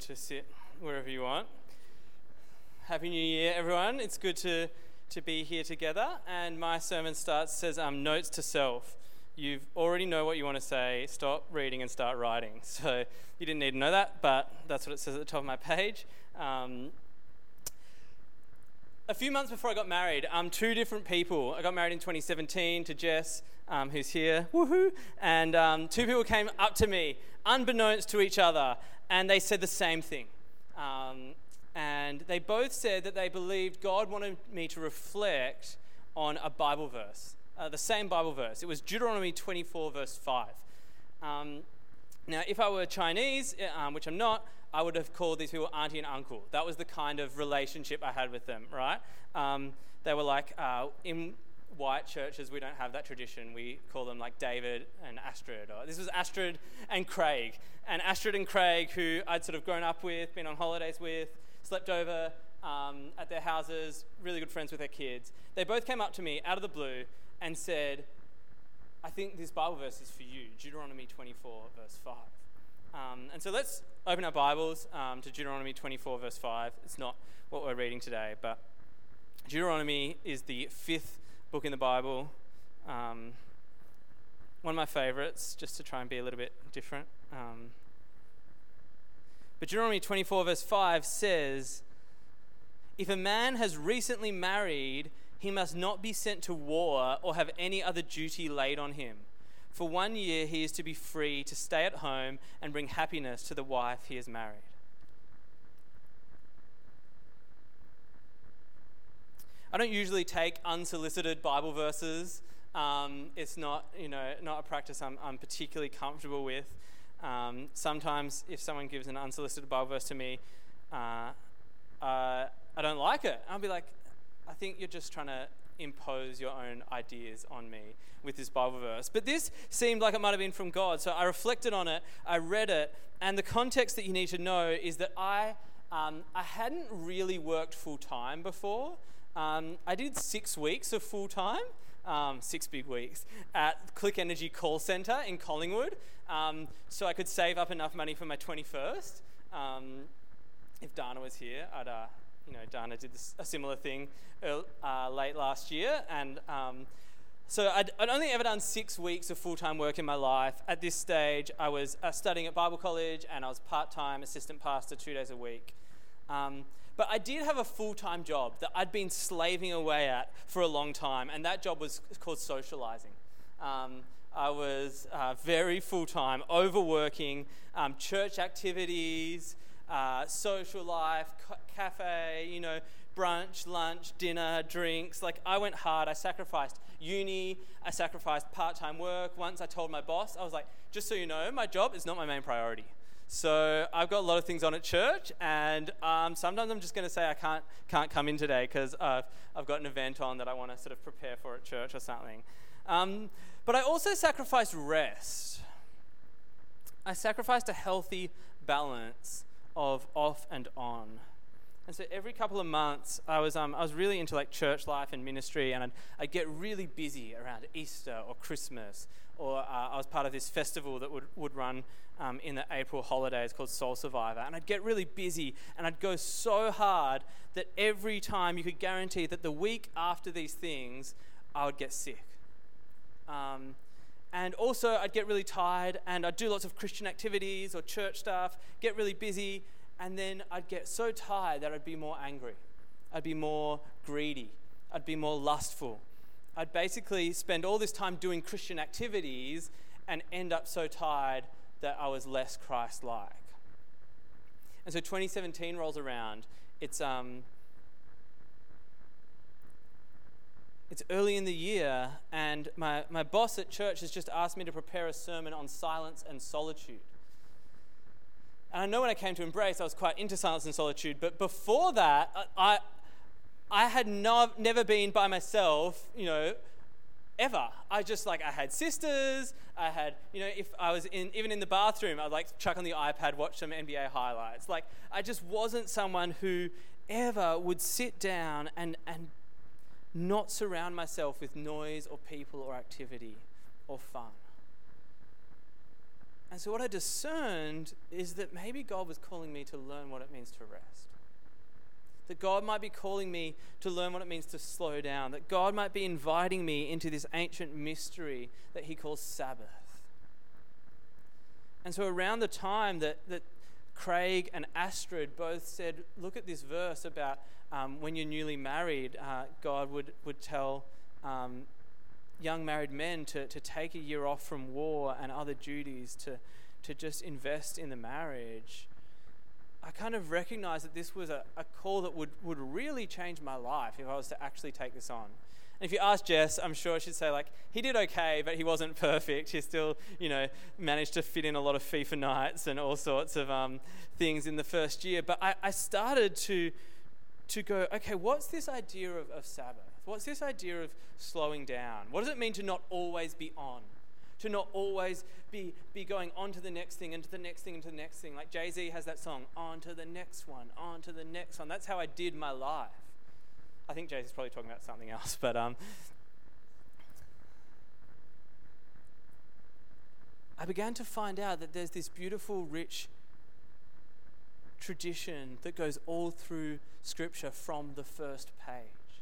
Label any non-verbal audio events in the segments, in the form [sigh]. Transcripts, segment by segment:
to sit wherever you want. Happy New Year, everyone. It's good to, to be here together. And my sermon starts says um, notes to self. You already know what you want to say. Stop reading and start writing. [laughs] So you didn't need to know that, but that's what it says at the top of my page. Um, a few months before I got married, um, two different people. I got married in 2017 to Jess, um, who's here, woohoo, and um, two people came up to me, unbeknownst to each other, and they said the same thing. Um, and they both said that they believed God wanted me to reflect on a Bible verse, uh, the same Bible verse. It was Deuteronomy 24, verse 5. Um, now, if I were Chinese, uh, um, which I'm not, I would have called these people auntie and uncle. That was the kind of relationship I had with them, right? Um, they were like, uh, in white churches, we don't have that tradition. We call them like David and Astrid. Or this was Astrid and Craig. And Astrid and Craig, who I'd sort of grown up with, been on holidays with, slept over um, at their houses, really good friends with their kids. They both came up to me out of the blue and said, I think this Bible verse is for you, Deuteronomy 24, verse 5. Um, and so let's open our Bibles um, to Deuteronomy 24, verse 5. It's not what we're reading today, but Deuteronomy is the fifth book in the Bible. Um, one of my favorites, just to try and be a little bit different. Um, but Deuteronomy 24, verse 5 says, If a man has recently married, he must not be sent to war or have any other duty laid on him for one year, he is to be free to stay at home and bring happiness to the wife he has married. I don't usually take unsolicited Bible verses. Um, it's not, you know, not a practice I'm, I'm particularly comfortable with. Um, sometimes, if someone gives an unsolicited Bible verse to me, uh, uh, I don't like it. I'll be like, I think you're just trying to impose your own ideas on me with this Bible verse. But this seemed like it might have been from God. So I reflected on it, I read it, and the context that you need to know is that I, um, I hadn't really worked full time before. Um, I did six weeks of full time. Um, six big weeks at Click Energy Call Center in Collingwood, um, so I could save up enough money for my 21st. Um, if Dana was here, I'd, uh, you know, Dana did this, a similar thing uh, late last year, and um, so I'd, I'd, only ever done six weeks of full-time work in my life. At this stage, I was uh, studying at Bible college, and I was part-time assistant pastor two days a week. Um, but I did have a full-time job that I'd been slaving away at for a long time, and that job was called socializing. Um, I was uh, very full-time, overworking, um, church activities, uh, social life, ca- cafe, you know, brunch, lunch, dinner, drinks. Like, I went hard. I sacrificed uni, I sacrificed part time work. Once I told my boss, I was like, just so you know, my job is not my main priority. So I've got a lot of things on at church, and um, sometimes I'm just going to say I can't can't come in today because uh, I've got an event on that I want to sort of prepare for at church or something. Um, but I also sacrificed rest. I sacrificed a healthy balance of off and on. And so every couple of months, I was, um, I was really into like church life and ministry, and I'd, I'd get really busy around Easter or Christmas, or uh, I was part of this festival that would, would run um, in the April holidays called Soul Survivor. And I'd get really busy, and I'd go so hard that every time you could guarantee that the week after these things, I would get sick. Um, and also, I'd get really tired and I'd do lots of Christian activities or church stuff, get really busy, and then I'd get so tired that I'd be more angry. I'd be more greedy. I'd be more lustful. I'd basically spend all this time doing Christian activities and end up so tired that I was less Christ like. And so 2017 rolls around. It's, um, it's early in the year, and my, my boss at church has just asked me to prepare a sermon on silence and solitude. And I know when I came to Embrace, I was quite into silence and solitude, but before that, I, I had no, never been by myself, you know, ever. I just like, I had sisters, I had, you know, if I was in, even in the bathroom, I'd like chuck on the iPad, watch some NBA highlights. Like, I just wasn't someone who ever would sit down and, and not surround myself with noise or people or activity or fun. And so, what I discerned is that maybe God was calling me to learn what it means to rest. That God might be calling me to learn what it means to slow down. That God might be inviting me into this ancient mystery that He calls Sabbath. And so, around the time that, that Craig and Astrid both said, Look at this verse about um, when you're newly married, uh, God would, would tell um, young married men to, to take a year off from war and other duties to, to just invest in the marriage. I kind of recognized that this was a, a call that would, would really change my life if I was to actually take this on. And if you ask Jess, I'm sure she'd say, like, he did okay, but he wasn't [laughs] perfect. He still, you know, managed to fit in a lot of FIFA nights and all sorts of um, things in the first year. But I, I started to, to go, okay, what's this idea of, of Sabbath? What's this idea of slowing down? What does it mean to not always be on? To not always be, be going on to the next thing and to the next thing and to the next thing. Like Jay Z has that song, on to the next one, on to the next one. That's how I did my life. I think Jay Z's probably talking about something else, [laughs] but um, I began to find out that there's this beautiful, rich tradition that goes all through Scripture from the first page.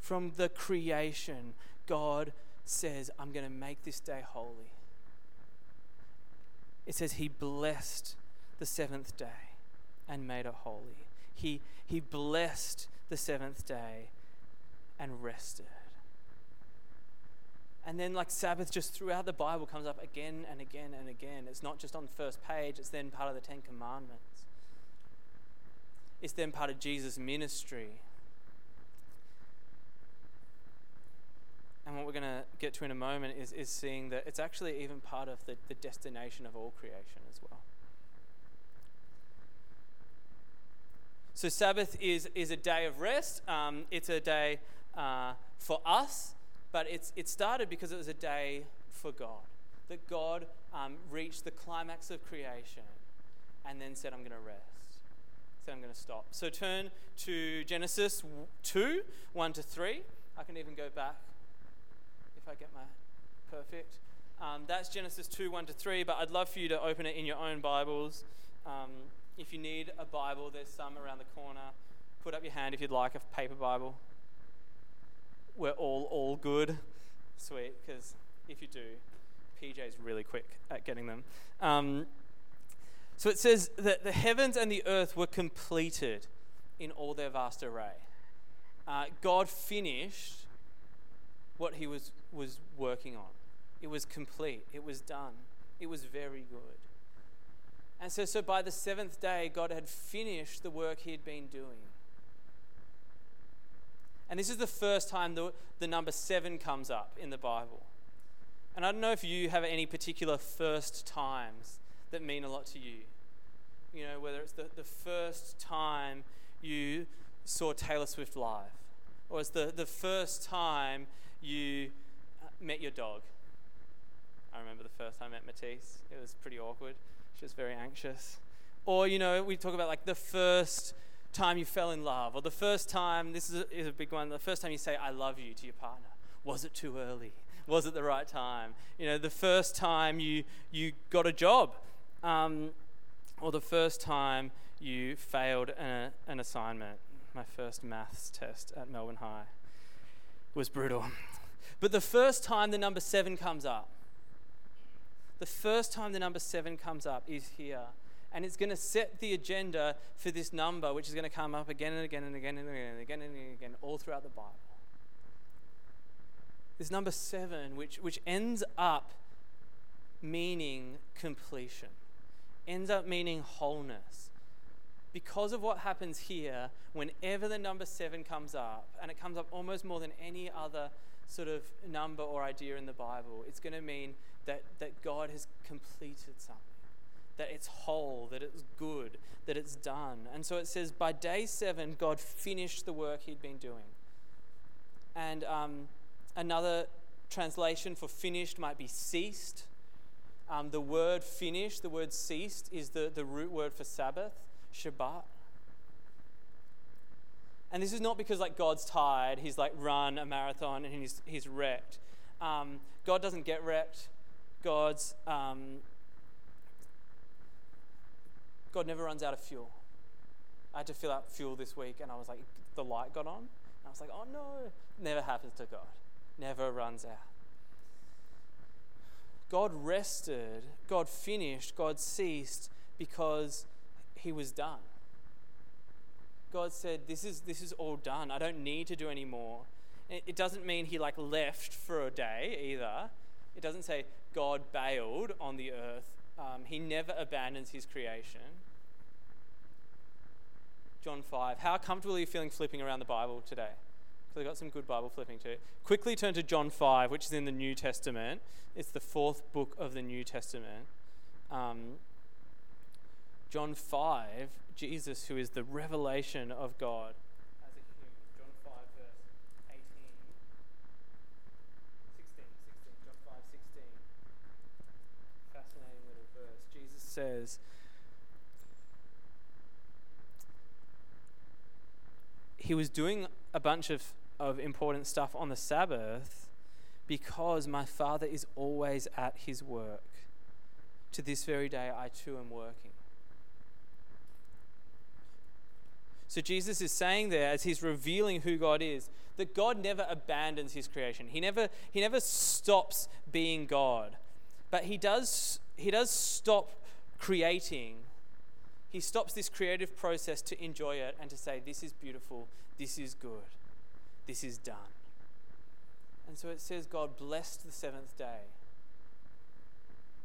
From the creation, God says, I'm going to make this day holy. It says, He blessed the seventh day and made it holy. He, he blessed the seventh day and rested. And then, like Sabbath, just throughout the Bible comes up again and again and again. It's not just on the first page, it's then part of the Ten Commandments. It's then part of Jesus' ministry. And what we're going to get to in a moment is, is seeing that it's actually even part of the, the destination of all creation as well. So, Sabbath is, is a day of rest. Um, it's a day uh, for us, but it's, it started because it was a day for God. That God um, reached the climax of creation and then said, I'm going to rest. Said, I'm going to stop. So, turn to Genesis 2 1 to 3. I can even go back I get my perfect. Um, that's Genesis 2 1 to 3, but I'd love for you to open it in your own Bibles. Um, if you need a Bible, there's some around the corner. Put up your hand if you'd like a paper Bible. We're all all good. Sweet, because if you do, PJ's really quick at getting them. Um, so it says that the heavens and the earth were completed in all their vast array. Uh, God finished what he was, was working on. It was complete, it was done, it was very good. And so, so by the seventh day, God had finished the work he had been doing. And this is the first time the, the number seven comes up in the Bible. And I don't know if you have any particular first times that mean a lot to you. You know, whether it's the, the first time you saw Taylor Swift live, or it's the, the first time you met your dog. I remember the first time I met Matisse. It was pretty awkward. She was very anxious. Or, you know, we talk about like the first time you fell in love, or the first time, this is a, is a big one, the first time you say, I love you to your partner. Was it too early? Was it the right time? You know, the first time you, you got a job, um, or the first time you failed an, an assignment. My first maths test at Melbourne High was brutal. But the first time the number seven comes up, the first time the number seven comes up is here. And it's going to set the agenda for this number, which is going to come up again and again and again and again and again and again, all throughout the Bible. This number seven, which, which ends up meaning completion, ends up meaning wholeness. Because of what happens here, whenever the number seven comes up, and it comes up almost more than any other sort of number or idea in the Bible, it's going to mean that, that God has completed something, that it's whole, that it's good, that it's done. And so it says, by day seven, God finished the work he'd been doing. And um, another translation for finished might be ceased. Um, the word finished, the word ceased, is the, the root word for Sabbath, Shabbat. And this is not because like God's tired, he's like run a marathon and he's, he's wrecked. Um, God doesn't get wrecked. God's um, God never runs out of fuel. I had to fill up fuel this week, and I was like, the light got on. I was like, oh no, never happens to God. Never runs out. God rested, God finished, God ceased because he was done. God said, This is, this is all done. I don't need to do any more. It doesn't mean he like left for a day either. It doesn't say God bailed on the earth. Um, he never abandons his creation. John 5. How comfortable are you feeling flipping around the Bible today? Because I've got some good Bible flipping too. Quickly turn to John 5, which is in the New Testament. It's the fourth book of the New Testament. Um, John 5, Jesus, who is the revelation of God. John 5, verse 18. 16, 16. John 5, 16. Fascinating little verse. Jesus says, he was doing a bunch of, of important stuff on the Sabbath because my Father is always at his work. To this very day, I too am working. So Jesus is saying there, as he's revealing who God is, that God never abandons his creation. He never, he never stops being God. But he does, he does stop creating he stops this creative process to enjoy it and to say, This is beautiful, this is good, this is done. And so it says, God blessed the seventh day.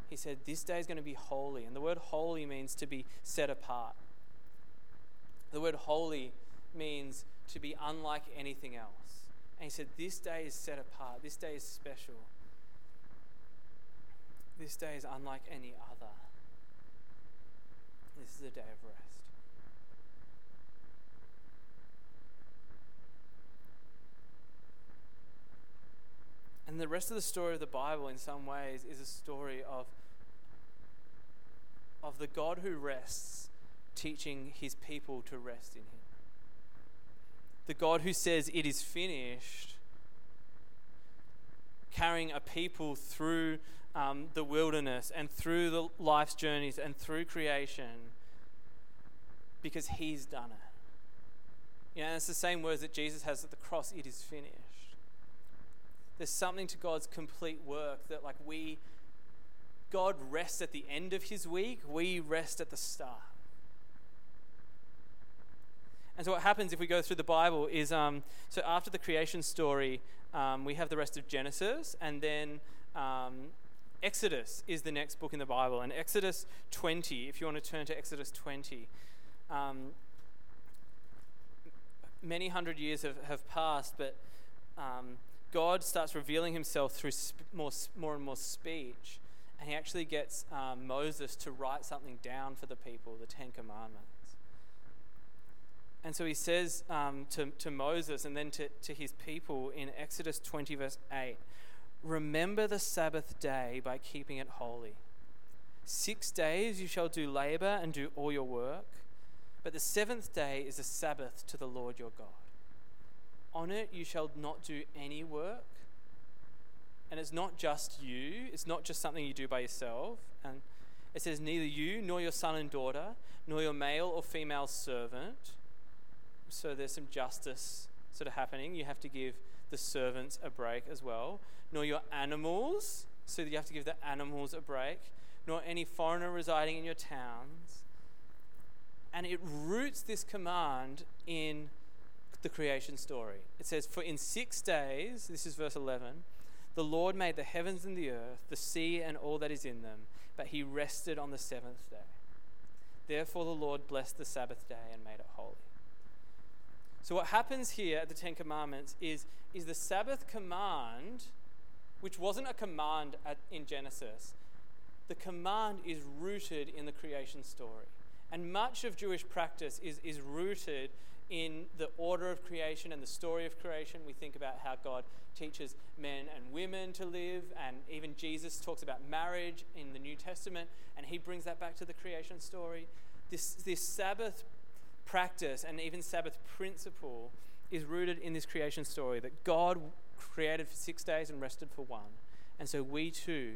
He said, This day is going to be holy. And the word holy means to be set apart. The word holy means to be unlike anything else. And he said, This day is set apart. This day is special. This day is unlike any other. This is a day of rest. And the rest of the story of the Bible, in some ways, is a story of, of the God who rests teaching his people to rest in him. The God who says, It is finished, carrying a people through um, the wilderness and through the life's journeys and through creation because he's done it. You know, it's the same words that Jesus has at the cross it is finished. There's something to God's complete work that, like, we, God rests at the end of his week, we rest at the start. And so, what happens if we go through the Bible is um, so after the creation story, um, we have the rest of Genesis, and then um, Exodus is the next book in the Bible. And Exodus 20, if you want to turn to Exodus 20, um, many hundred years have, have passed, but um, God starts revealing himself through sp- more, more and more speech. And he actually gets um, Moses to write something down for the people, the Ten Commandments. And so he says um, to, to Moses and then to, to his people in Exodus 20, verse 8 Remember the Sabbath day by keeping it holy. Six days you shall do labor and do all your work, but the seventh day is a Sabbath to the Lord your God. On it you shall not do any work. And it's not just you, it's not just something you do by yourself. And it says, neither you nor your son and daughter, nor your male or female servant. So there's some justice sort of happening. You have to give the servants a break as well, nor your animals, so you have to give the animals a break, nor any foreigner residing in your towns. And it roots this command in the creation story. It says, For in six days, this is verse 11, the Lord made the heavens and the earth, the sea and all that is in them, but he rested on the seventh day. Therefore, the Lord blessed the Sabbath day and made it holy. So, what happens here at the Ten Commandments is, is the Sabbath command, which wasn't a command at, in Genesis, the command is rooted in the creation story. And much of Jewish practice is, is rooted in the order of creation and the story of creation. We think about how God teaches men and women to live, and even Jesus talks about marriage in the New Testament, and he brings that back to the creation story. This, this Sabbath practice and even Sabbath principle is rooted in this creation story that God created for six days and rested for one. And so we too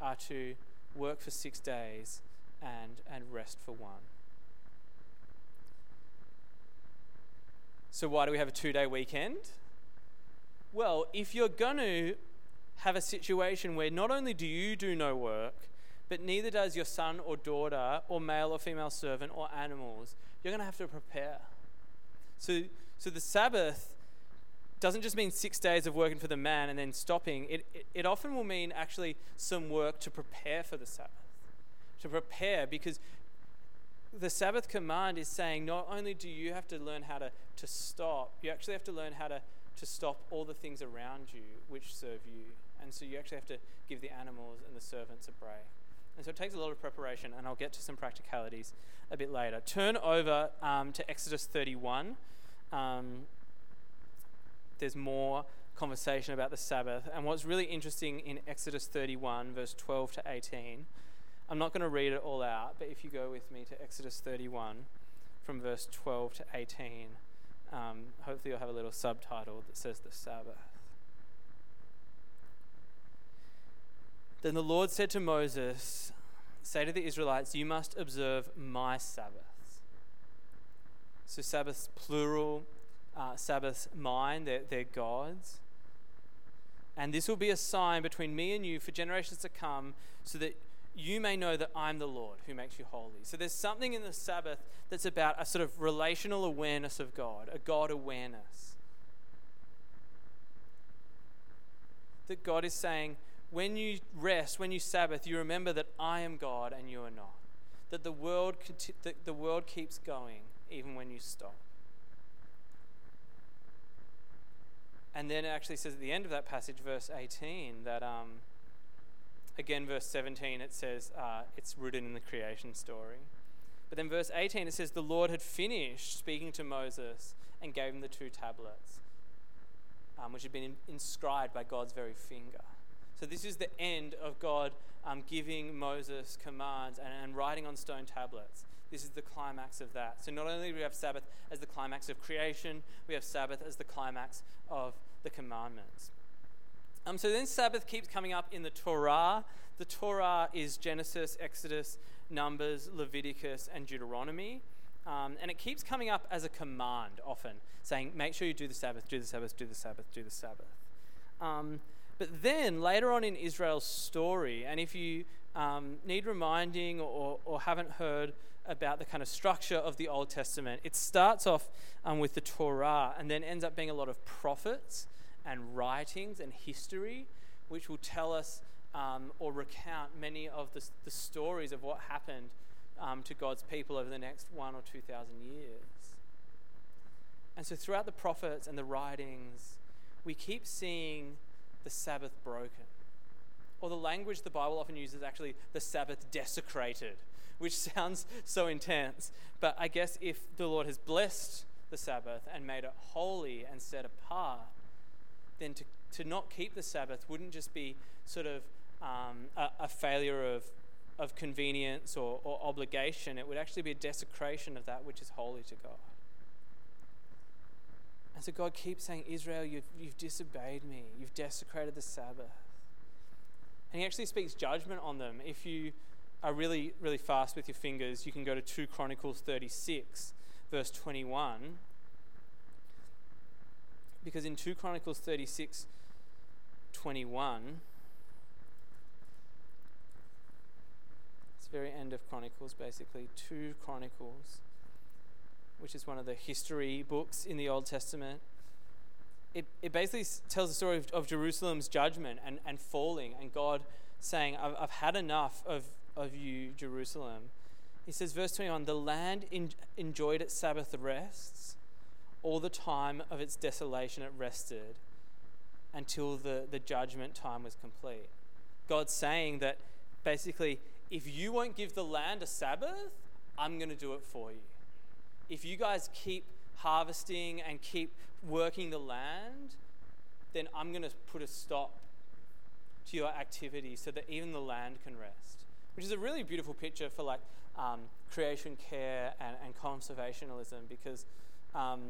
are to work for six days and, and rest for one. So, why do we have a two day weekend? Well, if you're going to have a situation where not only do you do no work, but neither does your son or daughter, or male or female servant, or animals, you're going to have to prepare. So, so the Sabbath doesn't just mean six days of working for the man and then stopping. It, it, it often will mean actually some work to prepare for the Sabbath. To prepare, because the Sabbath command is saying not only do you have to learn how to, to stop, you actually have to learn how to, to stop all the things around you which serve you. And so you actually have to give the animals and the servants a break. And so it takes a lot of preparation, and I'll get to some practicalities a bit later. Turn over um, to Exodus 31. Um, there's more conversation about the Sabbath. And what's really interesting in Exodus 31, verse 12 to 18, I'm not going to read it all out, but if you go with me to Exodus 31 from verse 12 to 18, um, hopefully you'll have a little subtitle that says the Sabbath. Then the Lord said to Moses, Say to the Israelites, You must observe my Sabbaths. So, Sabbaths plural, uh, Sabbaths mine, they're, they're God's. And this will be a sign between me and you for generations to come, so that you may know that I'm the Lord who makes you holy. So, there's something in the Sabbath that's about a sort of relational awareness of God, a God awareness. That God is saying, when you rest, when you Sabbath, you remember that I am God and you are not. That the world, that the world keeps going even when you stop. And then it actually says at the end of that passage, verse 18, that um, again, verse 17, it says uh, it's rooted in the creation story. But then verse 18, it says the Lord had finished speaking to Moses and gave him the two tablets, um, which had been in- inscribed by God's very finger. So, this is the end of God um, giving Moses commands and, and writing on stone tablets. This is the climax of that. So, not only do we have Sabbath as the climax of creation, we have Sabbath as the climax of the commandments. Um, so, then Sabbath keeps coming up in the Torah. The Torah is Genesis, Exodus, Numbers, Leviticus, and Deuteronomy. Um, and it keeps coming up as a command often, saying, make sure you do the Sabbath, do the Sabbath, do the Sabbath, do the Sabbath. Um, but then later on in Israel's story, and if you um, need reminding or, or haven't heard about the kind of structure of the Old Testament, it starts off um, with the Torah and then ends up being a lot of prophets and writings and history, which will tell us um, or recount many of the, the, stories of what happened um, to God's people over the next one or two thousand years. And so, throughout the prophets and the writings, we keep seeing the Sabbath broken. Or the language the Bible often uses is actually the Sabbath desecrated, which [laughs] sounds so intense. But I guess if the Lord has blessed the Sabbath and made it holy and set apart, then to, to not keep the Sabbath wouldn't just be sort of um, a, a, failure of, of convenience or, or obligation, it would actually be a desecration of that which is holy to God. And so God keeps saying, Israel, you've, you've disobeyed me. You've desecrated the Sabbath. And he actually speaks judgment on them. If you are really, really fast with your fingers, you can go to 2 Chronicles 36, verse 21. Because in 2 Chronicles 36, 21, it's very end of Chronicles, basically. 2 Chronicles which is one of the history books in the Old Testament, it, it basically tells the story of, of Jerusalem's judgment and, and falling, and God saying, I've, I've had enough of, of you, Jerusalem. He says, verse 21 The land in, enjoyed its Sabbath rests, all the time of its desolation it rested until the, the judgment time was complete. God's saying that basically, if you won't give the land a Sabbath, I'm going to do it for you if you guys keep harvesting and keep working the land, then I'm going to put a stop to your activity so that even the land can rest. Which is a really beautiful picture for like um, creation care and, and conservationalism because um,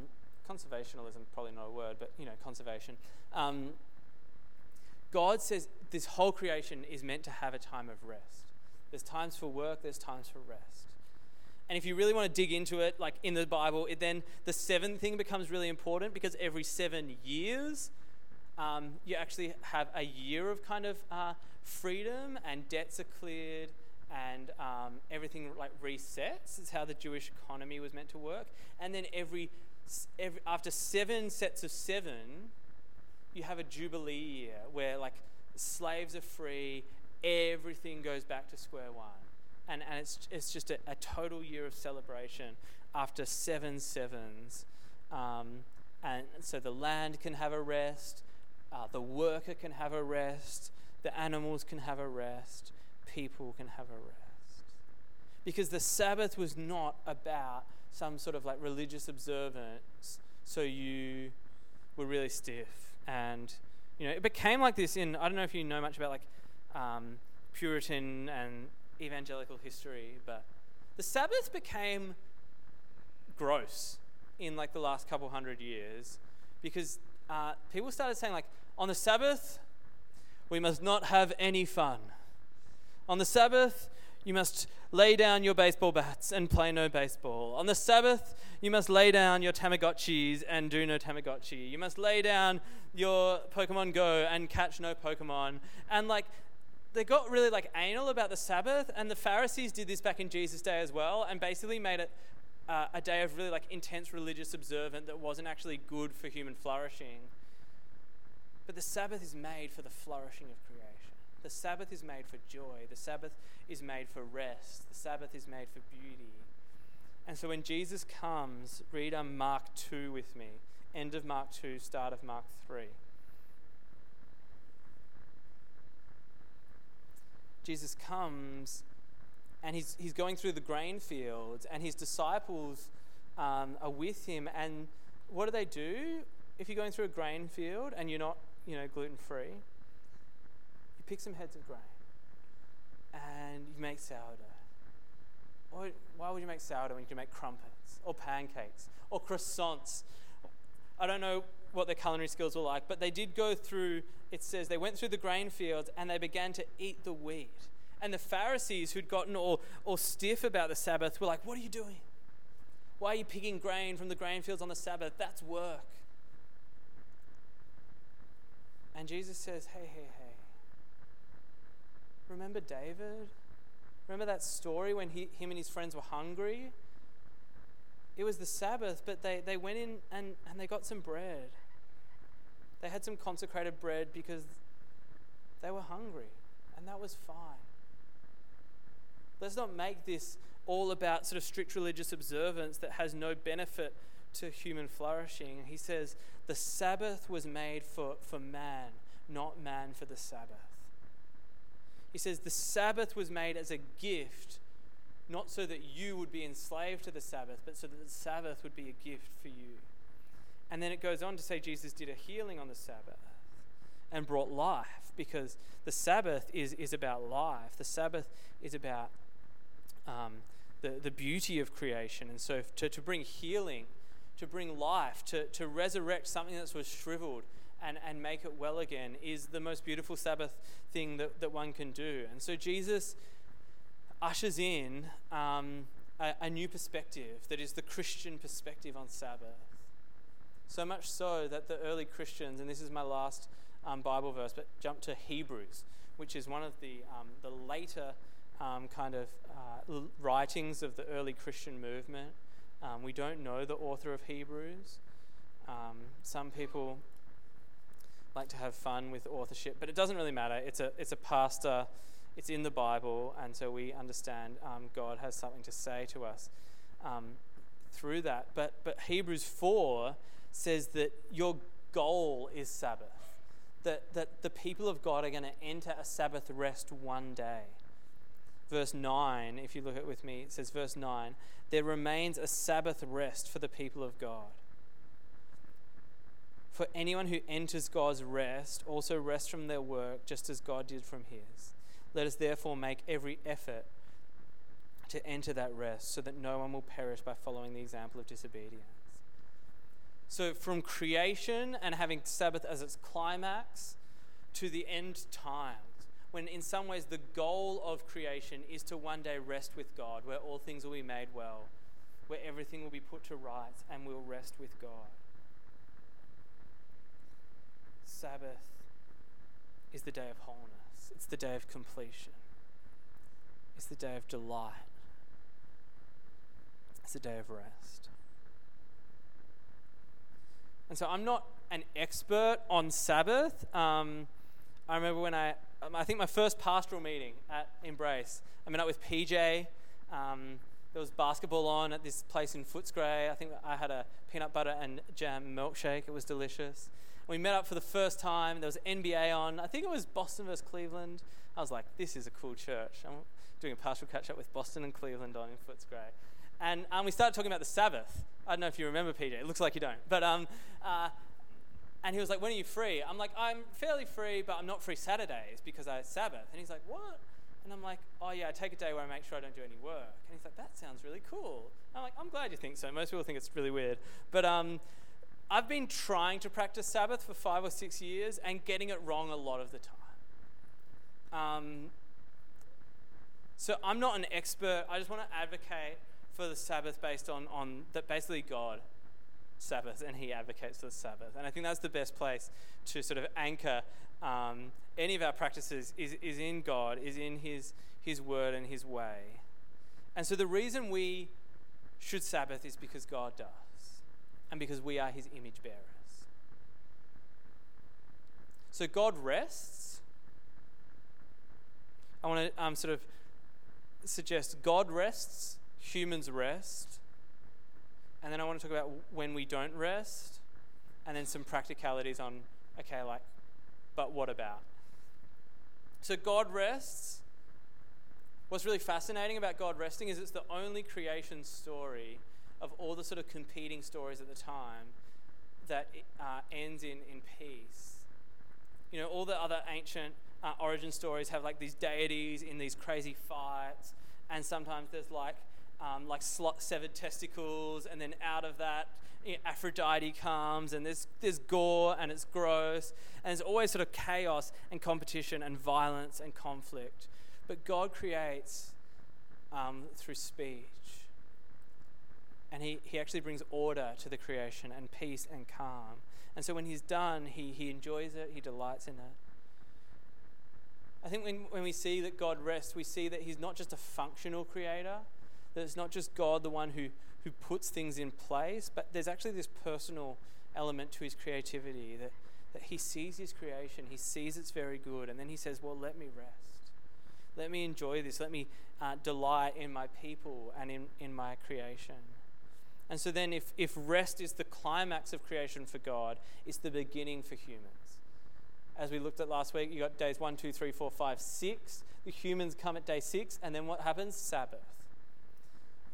conservationalism probably not a word, but you know conservation. Um, God says this whole creation is meant to have a time of rest. There's times for work, there's times for rest. And if you really want to dig into it, like in the Bible, it then the seventh thing becomes really important because every seven years, um, you actually have a year of kind of uh, freedom and debts are cleared and um, everything like resets. It's how the Jewish economy was meant to work. And then every, every after seven sets of seven, you have a jubilee year where like slaves are free, everything goes back to square one. And, and it's, it's just a, a total year of celebration after seven sevens. Um, and so the land can have a rest, uh, the worker can have a rest, the animals can have a rest, people can have a rest. Because the Sabbath was not about some sort of like religious observance, so you were really stiff and you know, it became like this in, I don't know if you know much about like um, Puritan and evangelical history, but the Sabbath became gross in like the last couple hundred years because uh, people started saying like, on the Sabbath, we must not have any fun. On the Sabbath, you must lay down your baseball bats and play no baseball. On the Sabbath, you must lay down your Tamagotchis and do no Tamagotchi. You must lay down your Pokemon Go and catch no Pokemon. And like, they got really like anal about the Sabbath, and the Pharisees did this back in Jesus' day as well, and basically made it uh, a day of really like intense religious observance that wasn't actually good for human flourishing. But the Sabbath is made for the flourishing of creation. The Sabbath is made for joy. The Sabbath is made for rest. The Sabbath is made for beauty. And so when Jesus comes, read um, Mark 2 with me. End of Mark 2, start of Mark 3. Jesus comes and he's, he's going through the grain fields, and his disciples um, are with him. And what do they do if you're going through a grain field and you're not, you know, gluten free? You pick some heads of grain and you make sourdough. Why, why would you make sourdough when you can make crumpets or pancakes or croissants? I don't know what their culinary skills were like, but they did go through, it says, they went through the grain fields and they began to eat the wheat. And the Pharisees, who'd gotten all, all stiff about the Sabbath, were like, What are you doing? Why are you picking grain from the grain fields on the Sabbath? That's work. And Jesus says, Hey, hey, hey. Remember David? Remember that story when he, him and his friends were hungry? It was the Sabbath, but they, they went in and, and they got some bread. They had some consecrated bread because they were hungry, and that was fine. Let's not make this all about sort of strict religious observance that has no benefit to human flourishing. He says, The Sabbath was made for, for man, not man for the Sabbath. He says the Sabbath was made as a gift, not so that you would be enslaved to the Sabbath, but so that the Sabbath would be a gift for you. And then it goes on to say Jesus did a healing on the Sabbath and brought life because the Sabbath is, is about life. The Sabbath is about um, the, the beauty of creation. And so to, to bring healing, to bring life, to, to resurrect something that was shriveled, and, and make it well again is the most beautiful Sabbath thing that, that one can do. And so Jesus ushers in um, a, a new perspective that is the Christian perspective on Sabbath. So much so that the early Christians, and this is my last um, Bible verse, but jump to Hebrews, which is one of the, um, the later um, kind of uh, writings of the early Christian movement. Um, we don't know the author of Hebrews. Um, some people like to have fun with authorship, but it doesn't really matter. It's a, it's a pastor, it's in the Bible, and so we understand um, God has something to say to us through that. But, but Hebrews 4 says that your goal is Sabbath, that, that the people of God are going to enter a Sabbath rest one day. Verse 9, if you look at it with me, it says, verse 9, there remains a Sabbath rest for the people of God. For anyone who enters God's rest also rests from their work, just as God did from his. Let us therefore make every effort to enter that rest, so that no one will perish by following the example of disobedience. So, from creation and having Sabbath as its climax, to the end times, when in some ways the goal of creation is to one day rest with God, where all things will be made well, where everything will be put to rights, and we'll rest with God. Sabbath is the day of wholeness, it's the day of completion, it's the day of delight, it's the day of rest. And so I'm not an expert on Sabbath. Um, I remember when I, um, I think my first pastoral meeting at Embrace, I met up with PJ. Um, there was basketball on at this place in Footscray. I think I had a peanut butter and jam milkshake. It was delicious. We met up for the first time. There was NBA on. I think it was Boston versus Cleveland. I was like, this is a cool church. I'm doing a pastoral catch up with Boston and Cleveland on in Footscray. And um, we started talking about the Sabbath. I don't know if you remember, PJ. It looks like you don't. But, um, uh, and he was like, when are you free? I'm like, I'm fairly free, but I'm not free Saturdays because I Sabbath. And he's like, what? And I'm like, oh yeah, I take a day where I make sure I don't do any work. And he's like, that sounds really cool. I'm like, I'm glad you think so. Most people think it's really weird. But um, I've been trying to practice Sabbath for five or six years and getting it wrong a lot of the time. Um, so I'm not an expert. I just want to advocate for the Sabbath based on, on that basically God Sabbath and he advocates for the Sabbath. And I think that's the best place to sort of anchor um, any of our practices is, is in God, is in his, his word and his way. And so the reason we should Sabbath is because God does and because we are his image bearers. So God rests. I want to um, sort of suggest God rests, humans rest, and then I want to talk about when we don't rest, and then some practicalities on, okay, like, but what about? So God rests. What's really fascinating about God resting is it's the only creation story of all the sort of competing stories at the time that uh, ends in, in peace. You know, all the other ancient uh, origin stories have like these deities in these crazy fights, and sometimes there's like um, like severed testicles, and then out of that, Aphrodite comes, and there's, there's gore and it's gross, and there's always sort of chaos and competition and violence and conflict. But God creates um, through speech. And he, he actually brings order to the creation and peace and calm. And so when he's done, he, he enjoys it, he delights in it. I think when, when we see that God rests, we see that he's not just a functional creator, that it's not just God, the one who, who puts things in place, but there's actually this personal element to his creativity that, that he sees his creation, he sees it's very good, and then he says, Well, let me rest. Let me enjoy this. Let me uh, delight in my people and in, in my creation. And so then, if, if rest is the climax of creation for God, it's the beginning for humans. As we looked at last week, you got days one, two, three, four, five, six. The humans come at day six, and then what happens? Sabbath.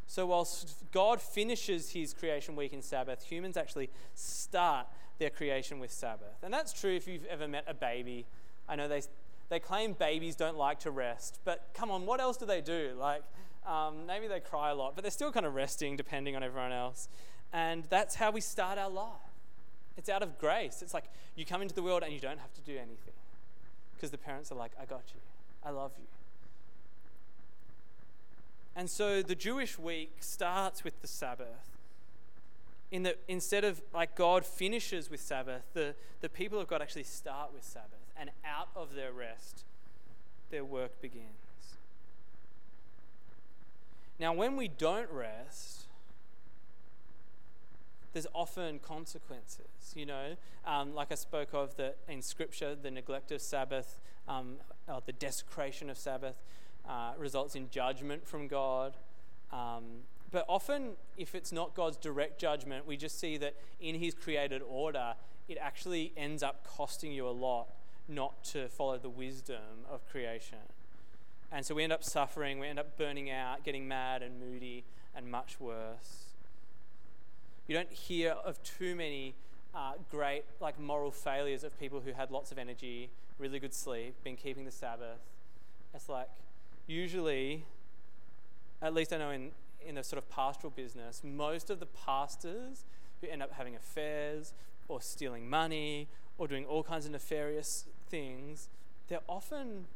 So, whilst God finishes his creation week in Sabbath, humans actually start their creation with Sabbath. And that's true if you've ever met a baby. I know they, they claim babies don't like to rest, but come on, what else do they do? Like, um, maybe they cry a lot, but they're still kind of resting depending on everyone else. And that's how we start our life. It's out of grace. It's like you come into the world and you don't have to do anything because the parents are like, I got you, I love you. And so the Jewish week starts with the Sabbath. In that instead of like God finishes with Sabbath, the, the people of God actually start with Sabbath. And out of their rest, their work begins. Now, when we don't rest, there's often consequences. You know, um, like I spoke of the, in Scripture, the neglect of Sabbath, um, or the desecration of Sabbath uh, results in judgment from God. Um, but often, if it's not God's direct judgment, we just see that in His created order, it actually ends up costing you a lot not to follow the wisdom of creation. And so we end up suffering, we end up burning out, getting mad and moody, and much worse. You don't hear of too many uh, great, like, moral failures of people who had lots of energy, really good sleep, been keeping the Sabbath. It's like, usually, at least I know in, in the sort of pastoral business, most of the pastors who end up having affairs or stealing money or doing all kinds of nefarious things, they're often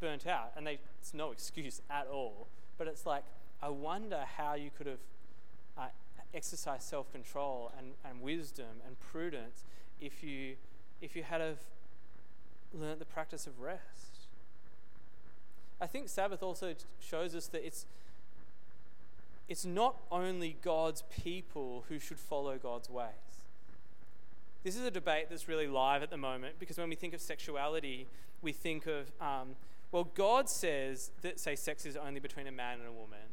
burnt out, and they, it's no excuse at all. But it's like, I wonder how you could have uh, exercised self control and, and wisdom and prudence if you, if you had have learnt the practice of rest. I think Sabbath also shows us that it's, it's not only God's people who should follow God's ways. This is a debate that's really live at the moment because when we think of sexuality, we think of, um, well, God says that, say, sex is only between a man and a woman.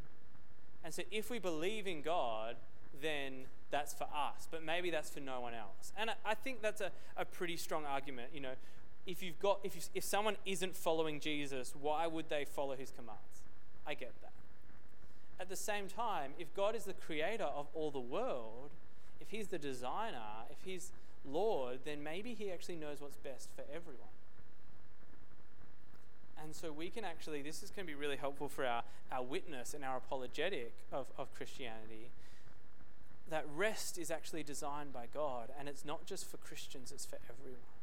And so if we believe in God, then that's for us, but maybe that's for no one else. And I, I think that's a, a pretty strong argument. You know, if you've got, if, you, if someone isn't following Jesus, why would they follow his commands? I get that. At the same time, if God is the creator of all the world, if He's the designer, if He's Lord, then maybe He actually knows what's best for everyone. And so we can actually, this is going to be really helpful for our, our witness and our apologetic of, of Christianity. That rest is actually designed by God, and it's not just for Christians, it's for everyone.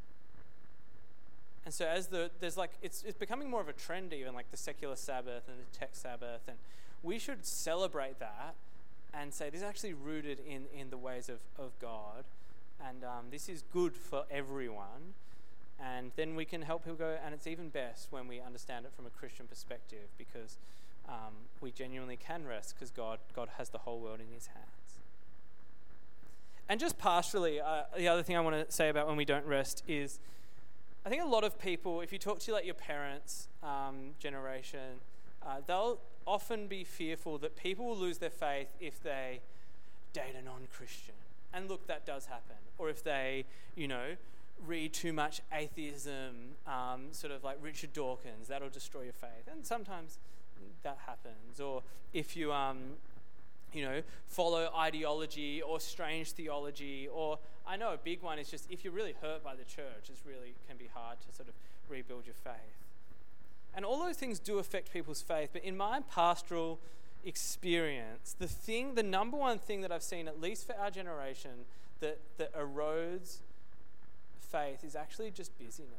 And so as the there's like it's it's becoming more of a trend even like the secular Sabbath and the tech Sabbath and we should celebrate that and say this is actually rooted in, in the ways of, of God. And um, this is good for everyone. And then we can help people go, and it's even best when we understand it from a Christian perspective because um, we genuinely can rest because God, God has the whole world in his hands. And just pastorally, uh, the other thing I want to say about when we don't rest is I think a lot of people, if you talk to like your parents' um, generation, uh, they'll often be fearful that people will lose their faith if they date a non Christian. And look, that does happen. Or if they, you know, read too much atheism, um, sort of like Richard Dawkins, that'll destroy your faith. And sometimes that happens. Or if you, um, you know, follow ideology or strange theology, or I know a big one is just if you're really hurt by the church, it really can be hard to sort of rebuild your faith. And all those things do affect people's faith. But in my pastoral experience, the thing, the number one thing that I've seen, at least for our generation, that, that erodes faith is actually just busyness.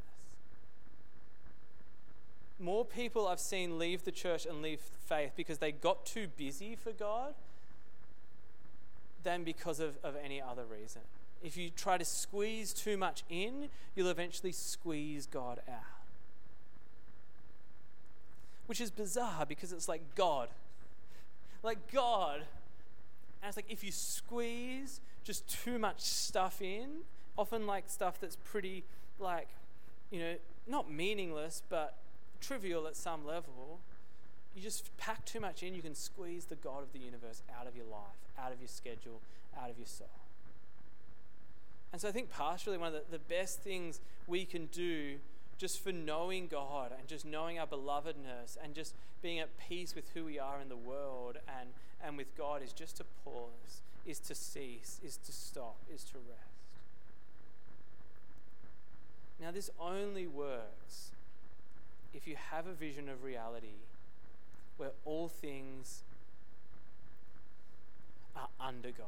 More people I've seen leave the church and leave faith because they got too busy for God than because of, of any other reason. If you try to squeeze too much in, you'll eventually squeeze God out which is bizarre because it's like God. Like God. And it's like if you squeeze just too much stuff in, often like stuff that's pretty, like, you know, not meaningless, but trivial at some level, you just pack too much in, you can squeeze the God of the universe out of your life, out of your schedule, out of your soul. And so I think pastorally, one of the, the best things we can do just for knowing God and just knowing our belovedness and just being at peace with who we are in the world and, and with God is just to pause, is to cease, is to stop, is to rest. Now, this only works if you have a vision of reality where all things are under God.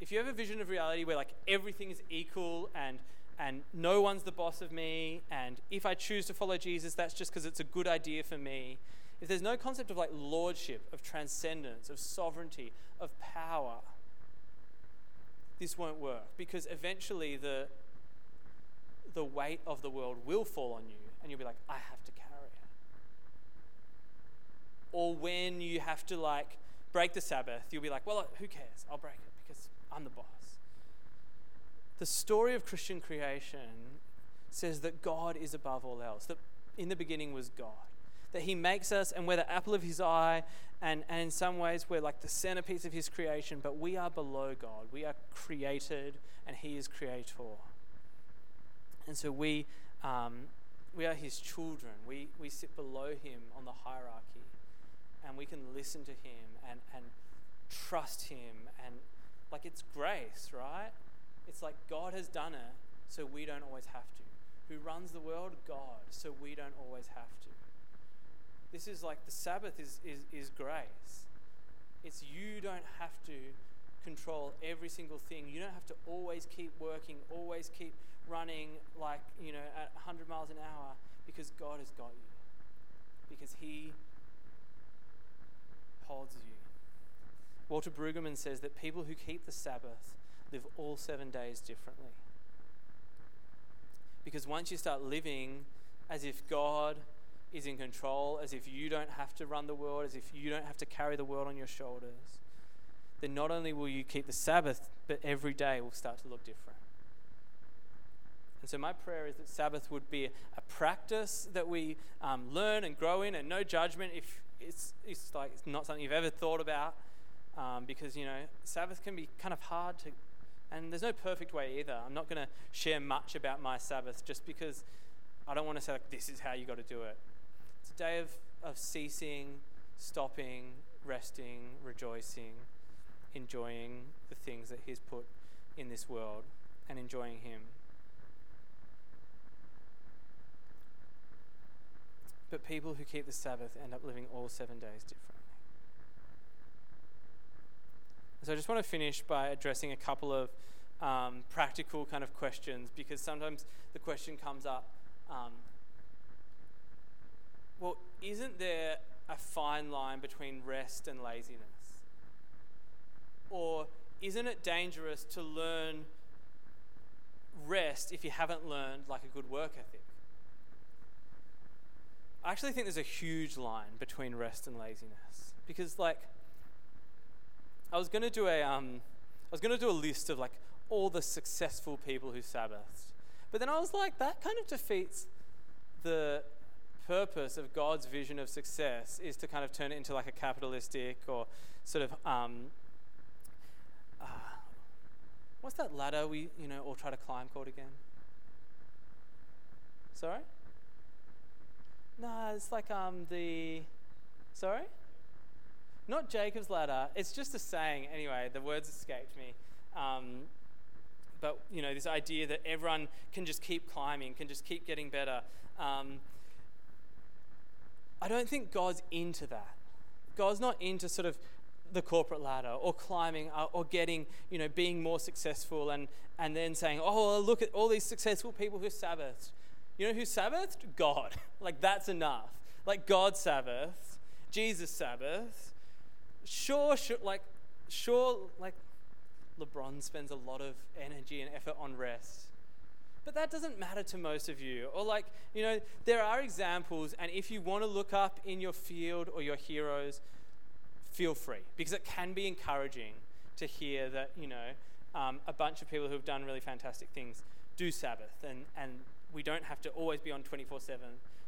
If you have a vision of reality where like everything is equal and and no one's the boss of me, and if I choose to follow Jesus, that's just because it's a good idea for me. If there's no concept of like lordship, of transcendence, of sovereignty, of power, this won't work because eventually the, the weight of the world will fall on you, and you'll be like, I have to. Or when you have to like break the Sabbath, you'll be like, well, who cares? I'll break it because I'm the boss. The story of Christian creation says that God is above all else, that in the beginning was God, that He makes us and we're the apple of His eye, and, and in some ways we're like the centerpiece of His creation, but we are below God. We are created and He is creator. And so we, um, we are His children. We, we sit below Him on the hierarchy, and we can listen to Him and, and trust Him, and like it's grace, right? It's like God has done it, so we don't always have to. Who runs the world? God, so we don't always have to. This is like the Sabbath is, is, is grace. It's you don't have to control every single thing. You don't have to always keep working, always keep running like, you know, at 100 miles an hour because God has got you. Because He holds you. Walter Brueggemann says that people who keep the Sabbath live all seven days differently. Because once you start living as if God is in control, as if you don't have to run the world, as if you don't have to carry the world on your shoulders, then not only will you keep the Sabbath, but every day will start to look different. And so, my prayer is that Sabbath would be a practice that we um, learn and grow in, and no judgment if it's, it's like it's not something you've ever thought about, um, because you know Sabbath can be kind of hard to, and there's no perfect way either. I'm not going to share much about my Sabbath just because I don't want to say like this is how you got to do it. It's a day of of ceasing, stopping, resting, rejoicing, enjoying the things that He's put in this world, and enjoying Him. But people who keep the Sabbath end up living all seven days differently. So I just want to finish by addressing a couple of um, practical kind of questions because sometimes the question comes up um, well, isn't there a fine line between rest and laziness? Or isn't it dangerous to learn rest if you haven't learned like a good work ethic? I actually think there's a huge line between rest and laziness because, like, I was going to do a um, I was going to do a list of like all the successful people who Sabbathed, but then I was like, that kind of defeats the purpose of God's vision of success is to kind of turn it into like a capitalistic or sort of um, uh, what's that ladder we you know all try to climb called again? Sorry. No, it's like um the sorry? Not Jacob's ladder. It's just a saying. Anyway, the words escaped me. Um, but you know, this idea that everyone can just keep climbing, can just keep getting better. Um, I don't think God's into that. God's not into sort of the corporate ladder or climbing or getting, you know, being more successful and, and then saying, oh, look at all these successful people who Sabbathed. You know who Sabbathed? God. [laughs] like, that's enough. Like, God Sabbath, Jesus Sabbath. Sure, sure, like, sure, like, LeBron spends a lot of energy and effort on rest. But that doesn't matter to most of you. Or, like, you know, there are examples, and if you want to look up in your field or your heroes, feel free. Because it can be encouraging to hear that, you know, um, a bunch of people who've done really fantastic things do Sabbath and, and we don't have to always be on 24 7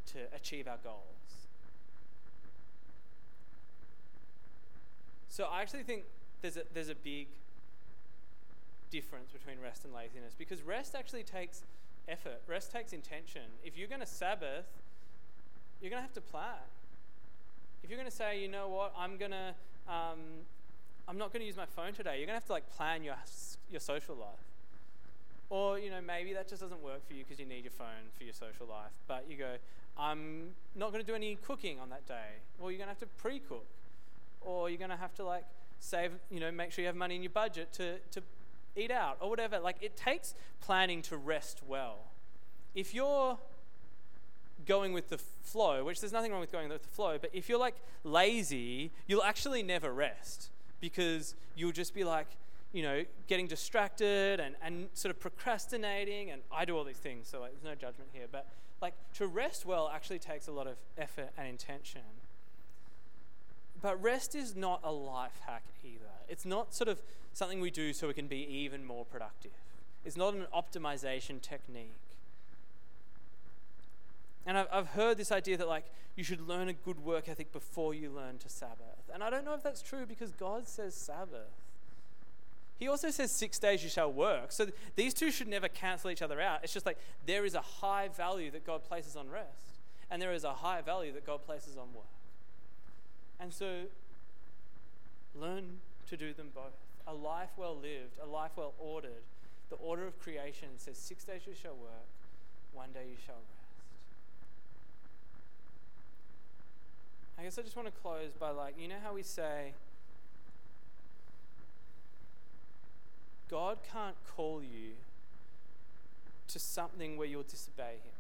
to achieve our goals. So I actually think there's a, there's a big difference between rest and laziness because rest actually takes effort, rest takes intention. If you're going to Sabbath, you're going to have to plan. If you're going to say, you know what, I'm going to, um, I'm not going to use my phone today, you're going to have to like plan your, your social life. Or, you know, maybe that just doesn't work for you because you need your phone for your social life. But you go, I'm not going to do any cooking on that day. Well, you're going to have to pre cook. Or you're going to have to, like, save, you know, make sure you have money in your budget to, to eat out or whatever. Like, it takes planning to rest well. If you're going with the flow, which there's nothing wrong with going with the flow, but if you're like lazy, you'll actually never rest because you'll just be like, you know, getting distracted and, and sort of procrastinating. And I do all these things, so like, there's no judgment here. But like to rest well actually takes a lot of effort and intention. But rest is not a life hack either. It's not sort of something we do so we can be even more productive. It's not an optimization technique. And I've, I've heard this idea that like you should learn a good work ethic before you learn to Sabbath. And I don't know if that's true because God says Sabbath. He also says, Six days you shall work. So th- these two should never cancel each other out. It's just like there is a high value that God places on rest, and there is a high value that God places on work. And so learn to do them both. A life well lived, a life well ordered. The order of creation says, Six days you shall work, one day you shall rest. I guess I just want to close by like, you know how we say, God can't call you to something where you'll disobey Him.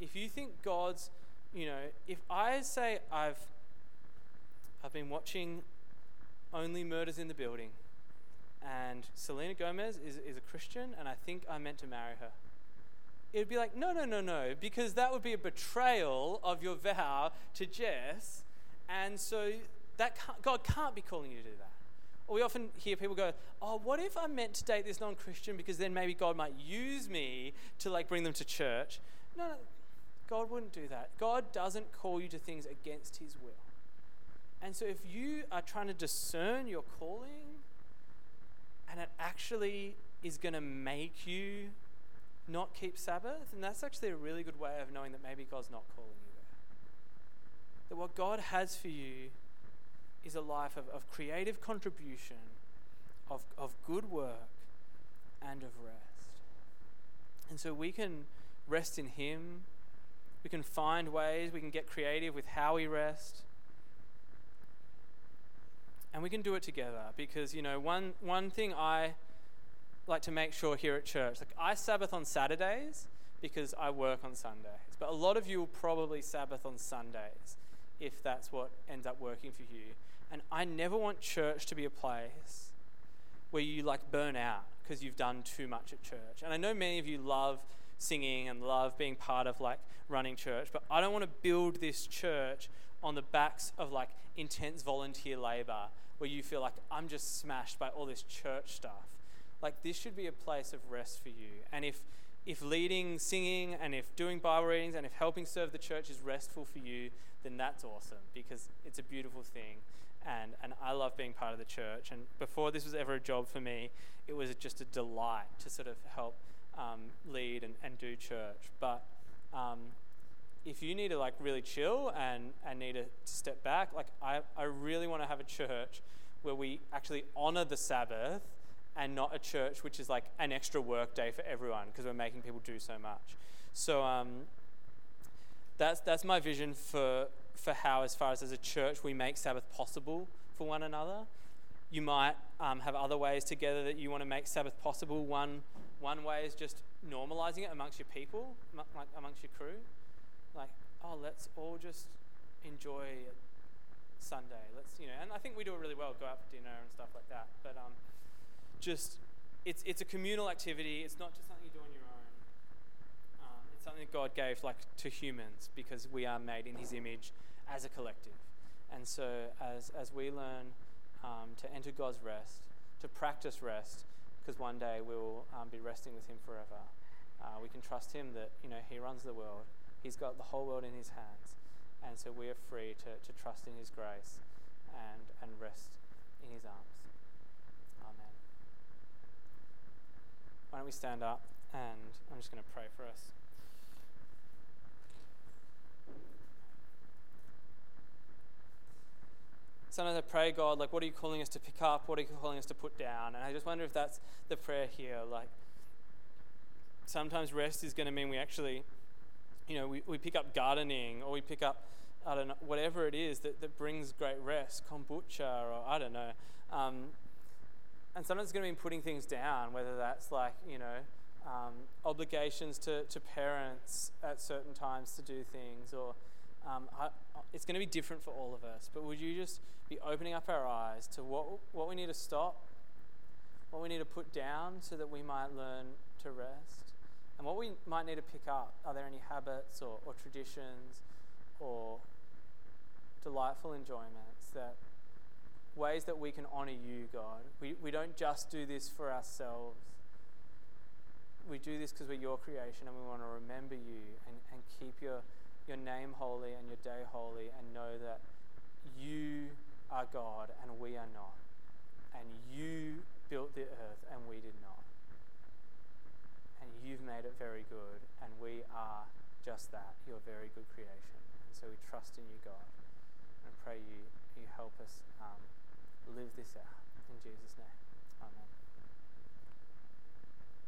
If you think God's, you know, if I say I've, I've been watching only murders in the building, and Selena Gomez is, is a Christian, and I think I'm meant to marry her. It'd be like, no, no, no, no, because that would be a betrayal of your vow to Jess, and so that can't, God can't be calling you to do that. We often hear people go, "Oh, what if I'm meant to date this non-Christian because then maybe God might use me to like bring them to church?" No, no, God wouldn't do that. God doesn't call you to things against His will. And so, if you are trying to discern your calling, and it actually is going to make you not keep Sabbath, and that's actually a really good way of knowing that maybe God's not calling you there. That what God has for you is a life of, of creative contribution, of, of good work, and of rest. And so we can rest in Him. We can find ways, we can get creative with how we rest. And we can do it together because, you know, one, one thing I like to make sure here at church, like I Sabbath on Saturdays because I work on Sundays. But a lot of you will probably Sabbath on Sundays if that's what ends up working for you. And I never want church to be a place where you like burn out because you've done too much at church. And I know many of you love singing and love being part of like running church, but I don't want to build this church on the backs of like intense volunteer labor where you feel like I'm just smashed by all this church stuff. Like this should be a place of rest for you. And if if leading, singing, and if doing Bible readings and if helping serve the church is restful for you, then that's awesome because it's a beautiful thing and, and I love being part of the church. And before this was ever a job for me, it was just a delight to sort of help um, lead and, and do church. But um, if you need to like really chill and, and need to step back, like I, I really want to have a church where we actually honor the Sabbath and not a church which is like an extra work day for everyone because we're making people do so much. So um, that's, that's my vision for, for how, as far as as a church, we make Sabbath possible for one another. You might um, have other ways together that you want to make Sabbath possible. One, one way is just normalizing it amongst your people, like amongst your crew. Like, oh, let's all just enjoy Sunday. Let's, you know, and I think we do it really well. Go out for dinner and stuff like that. But um, just, it's it's a communal activity. It's not just something you do on your own something God gave like to humans because we are made in His image as a collective. And so as as we learn um, to enter God's rest, to practice rest, because one day we will um, be resting with Him forever. Uh, we can trust Him that you know He runs the world. He's got the whole world in His hands, and so we are free to, to trust in His grace and and rest in His arms. Amen. Why don't we stand up and I'm just going to pray for us. Sometimes I pray, God, like, what are you calling us to pick up? What are you calling us to put down? And I just wonder if that's the prayer here. Like, sometimes rest is going to mean we actually, you know, we, we pick up gardening or we pick up, I don't know, whatever it is that, that brings great rest, kombucha or I don't know. Um, and sometimes it's going to mean putting things down, whether that's like, you know, um, obligations to, to parents at certain times to do things or um, I, it's going to be different for all of us. But would you just be opening up our eyes to what, what we need to stop, what we need to put down so that we might learn to rest, and what we might need to pick up? Are there any habits or, or traditions or delightful enjoyments that ways that we can honor you, God? We, we don't just do this for ourselves. We do this because we're your creation and we want to remember you and, and keep your your name holy and your day holy and know that you are God and we are not. And you built the earth and we did not. And you've made it very good and we are just that, your very good creation. And so we trust in you, God, and pray you, you help us um, live this out. In Jesus' name.